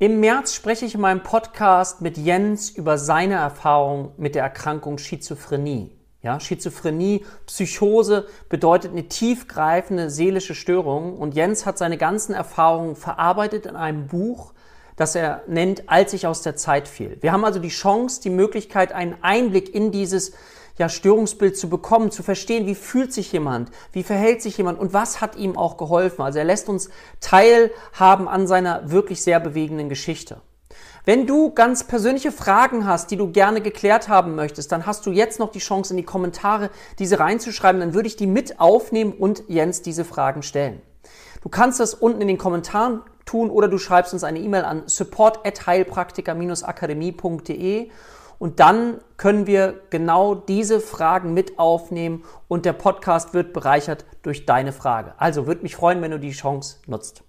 Im März spreche ich in meinem Podcast mit Jens über seine Erfahrung mit der Erkrankung Schizophrenie. Ja, Schizophrenie, Psychose bedeutet eine tiefgreifende seelische Störung und Jens hat seine ganzen Erfahrungen verarbeitet in einem Buch, das er nennt, als ich aus der Zeit fiel. Wir haben also die Chance, die Möglichkeit, einen Einblick in dieses ja, Störungsbild zu bekommen, zu verstehen, wie fühlt sich jemand, wie verhält sich jemand und was hat ihm auch geholfen. Also er lässt uns teilhaben an seiner wirklich sehr bewegenden Geschichte. Wenn du ganz persönliche Fragen hast, die du gerne geklärt haben möchtest, dann hast du jetzt noch die Chance, in die Kommentare diese reinzuschreiben. Dann würde ich die mit aufnehmen und Jens diese Fragen stellen. Du kannst das unten in den Kommentaren tun oder du schreibst uns eine E-Mail an support@heilpraktiker-akademie.de und dann können wir genau diese Fragen mit aufnehmen und der Podcast wird bereichert durch deine Frage. Also würde mich freuen, wenn du die Chance nutzt.